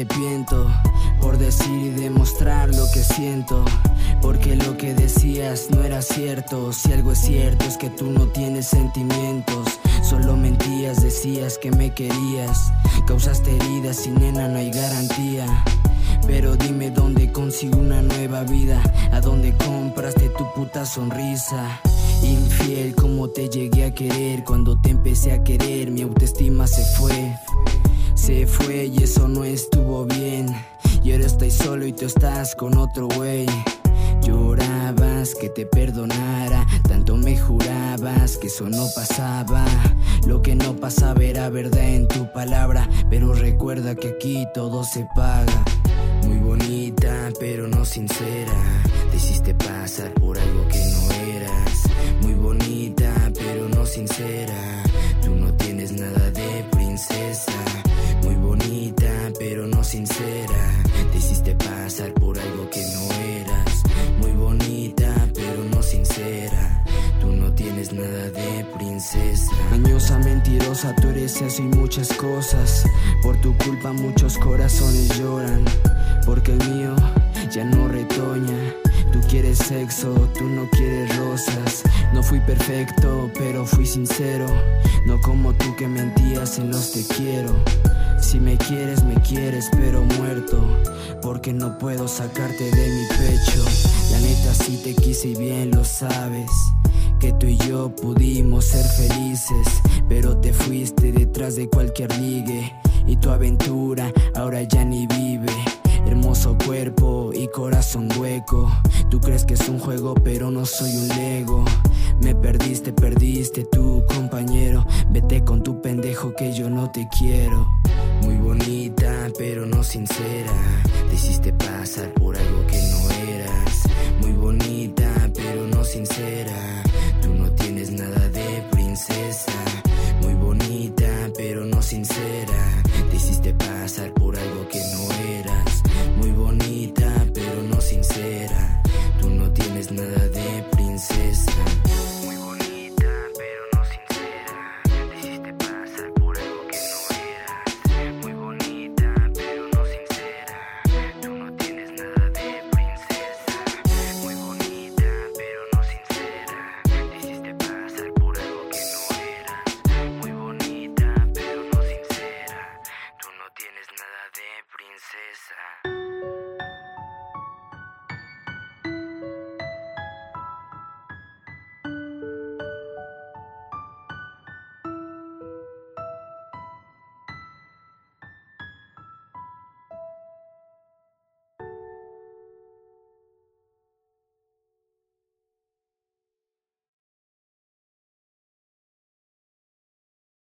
arrepiento por decir y demostrar lo que siento. Porque lo que decías no era cierto. Si algo es cierto es que tú no tienes sentimientos. Solo mentías, decías que me querías. Causaste heridas y nena no hay garantía. Pero dime dónde consigo una nueva vida. A dónde compraste tu puta sonrisa. Infiel como te llegué a querer. Cuando te empecé a querer, mi autoestima se fue. Se fue y eso no estuvo bien. Y ahora estoy solo y tú estás con otro güey. Llorabas que te perdonara, tanto me jurabas que eso no pasaba. Lo que no pasaba era verdad en tu palabra, pero recuerda que aquí todo se paga. Muy bonita, pero no sincera. Te hiciste pasar por algo que no eras. Muy bonita, pero no sincera. Pasar por algo que no eras. Muy bonita, pero no sincera. Tú no tienes nada de princesa. Añosa, mentirosa, tú eres eso y muchas cosas. Por tu culpa muchos corazones lloran. Porque el mío ya no retoña. Tú quieres sexo, tú no quieres rosas. No fui perfecto, pero fui sincero. No como tú que mentías en los te quiero. Si me quieres, me quieres, pero muerto. Porque no puedo sacarte de mi pecho. La neta, sí te quise y bien lo sabes. Que tú y yo pudimos ser felices. Pero te fuiste detrás de cualquier ligue. Y tu aventura ahora ya ni vive. Hermoso cuerpo y corazón hueco. Tú crees que es un juego, pero no soy un lego. Me perdiste, perdiste tu compañero. Vete con tu pendejo que yo no te quiero. Muy bonita, pero no sincera. Te hiciste pasar por algo que no eras. Muy bonita, pero no sincera. Tú no tienes nada de princesa. Muy bonita, pero no sincera.